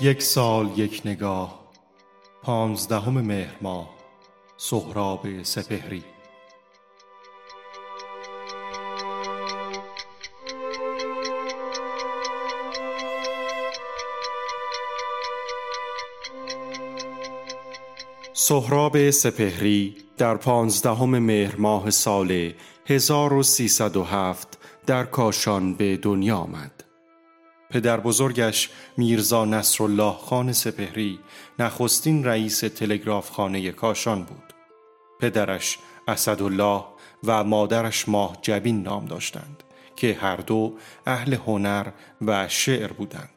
یک سال یک نگاه پانزدهم مهر ماه سهراب سپهری سهراب سپهری در پانزدهم مهر ماه سال 1307 در کاشان به دنیا آمد. پدر بزرگش میرزا نصرالله خان سپهری نخستین رئیس تلگراف خانه کاشان بود. پدرش اسدالله و مادرش ماه جبین نام داشتند که هر دو اهل هنر و شعر بودند.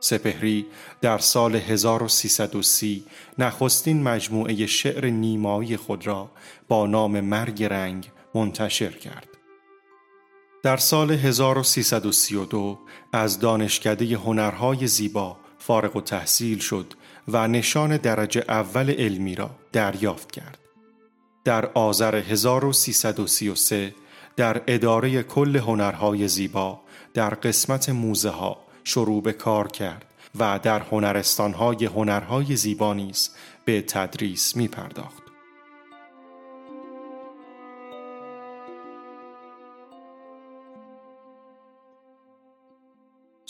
سپهری در سال 1330 نخستین مجموعه شعر نیمایی خود را با نام مرگ رنگ منتشر کرد. در سال 1332 از دانشکده هنرهای زیبا فارغ و تحصیل شد و نشان درجه اول علمی را دریافت کرد. در آذر 1333 در اداره کل هنرهای زیبا در قسمت موزه ها شروع به کار کرد و در هنرستانهای هنرهای زیبا نیز به تدریس می پرداخت.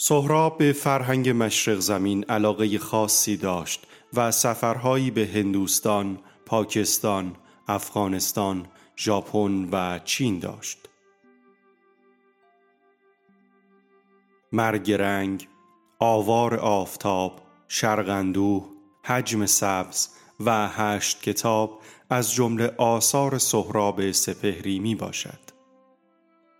سهراب به فرهنگ مشرق زمین علاقه خاصی داشت و سفرهایی به هندوستان، پاکستان، افغانستان، ژاپن و چین داشت. مرگ رنگ، آوار آفتاب، شرقندوه، حجم سبز و هشت کتاب از جمله آثار سهراب سپهری می باشد.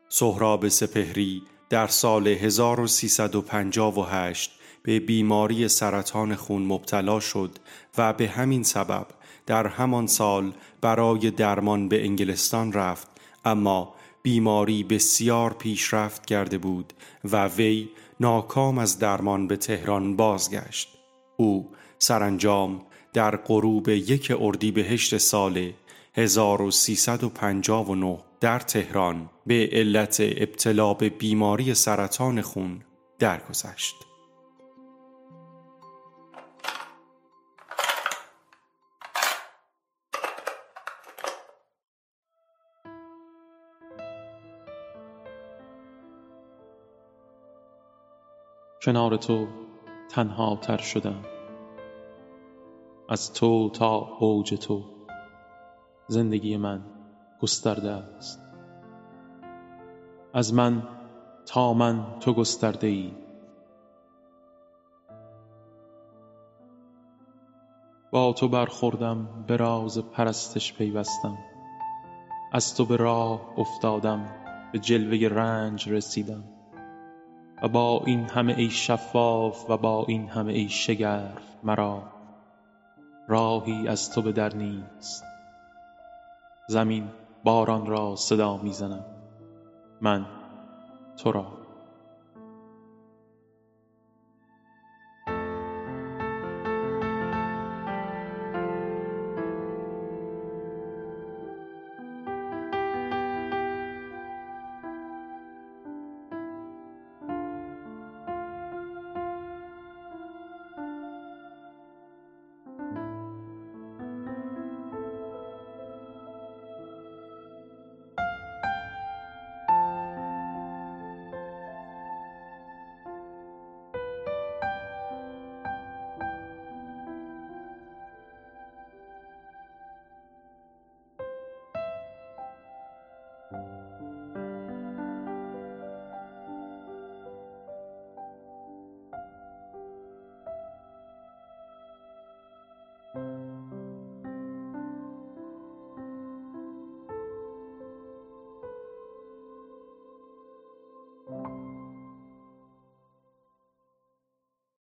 سهراب سپهری در سال 1358 به بیماری سرطان خون مبتلا شد و به همین سبب در همان سال برای درمان به انگلستان رفت اما بیماری بسیار پیشرفت کرده بود و وی ناکام از درمان به تهران بازگشت. او سرانجام در غروب یک اردیبهشت سال 1359 در تهران به علت ابتلا به بیماری سرطان خون درگذشت. کنار تو تنها تر شدم از تو تا اوج تو زندگی من گسترده است. از من تا من تو گسترده ای با تو برخوردم به راز پرستش پیوستم. از تو به راه افتادم به جلوه رنج رسیدم. و با این همه ای شفاف و با این همه ای شگرف مرا راهی از تو به در نیست. زمین باران را صدا می‌زنم. من تو را.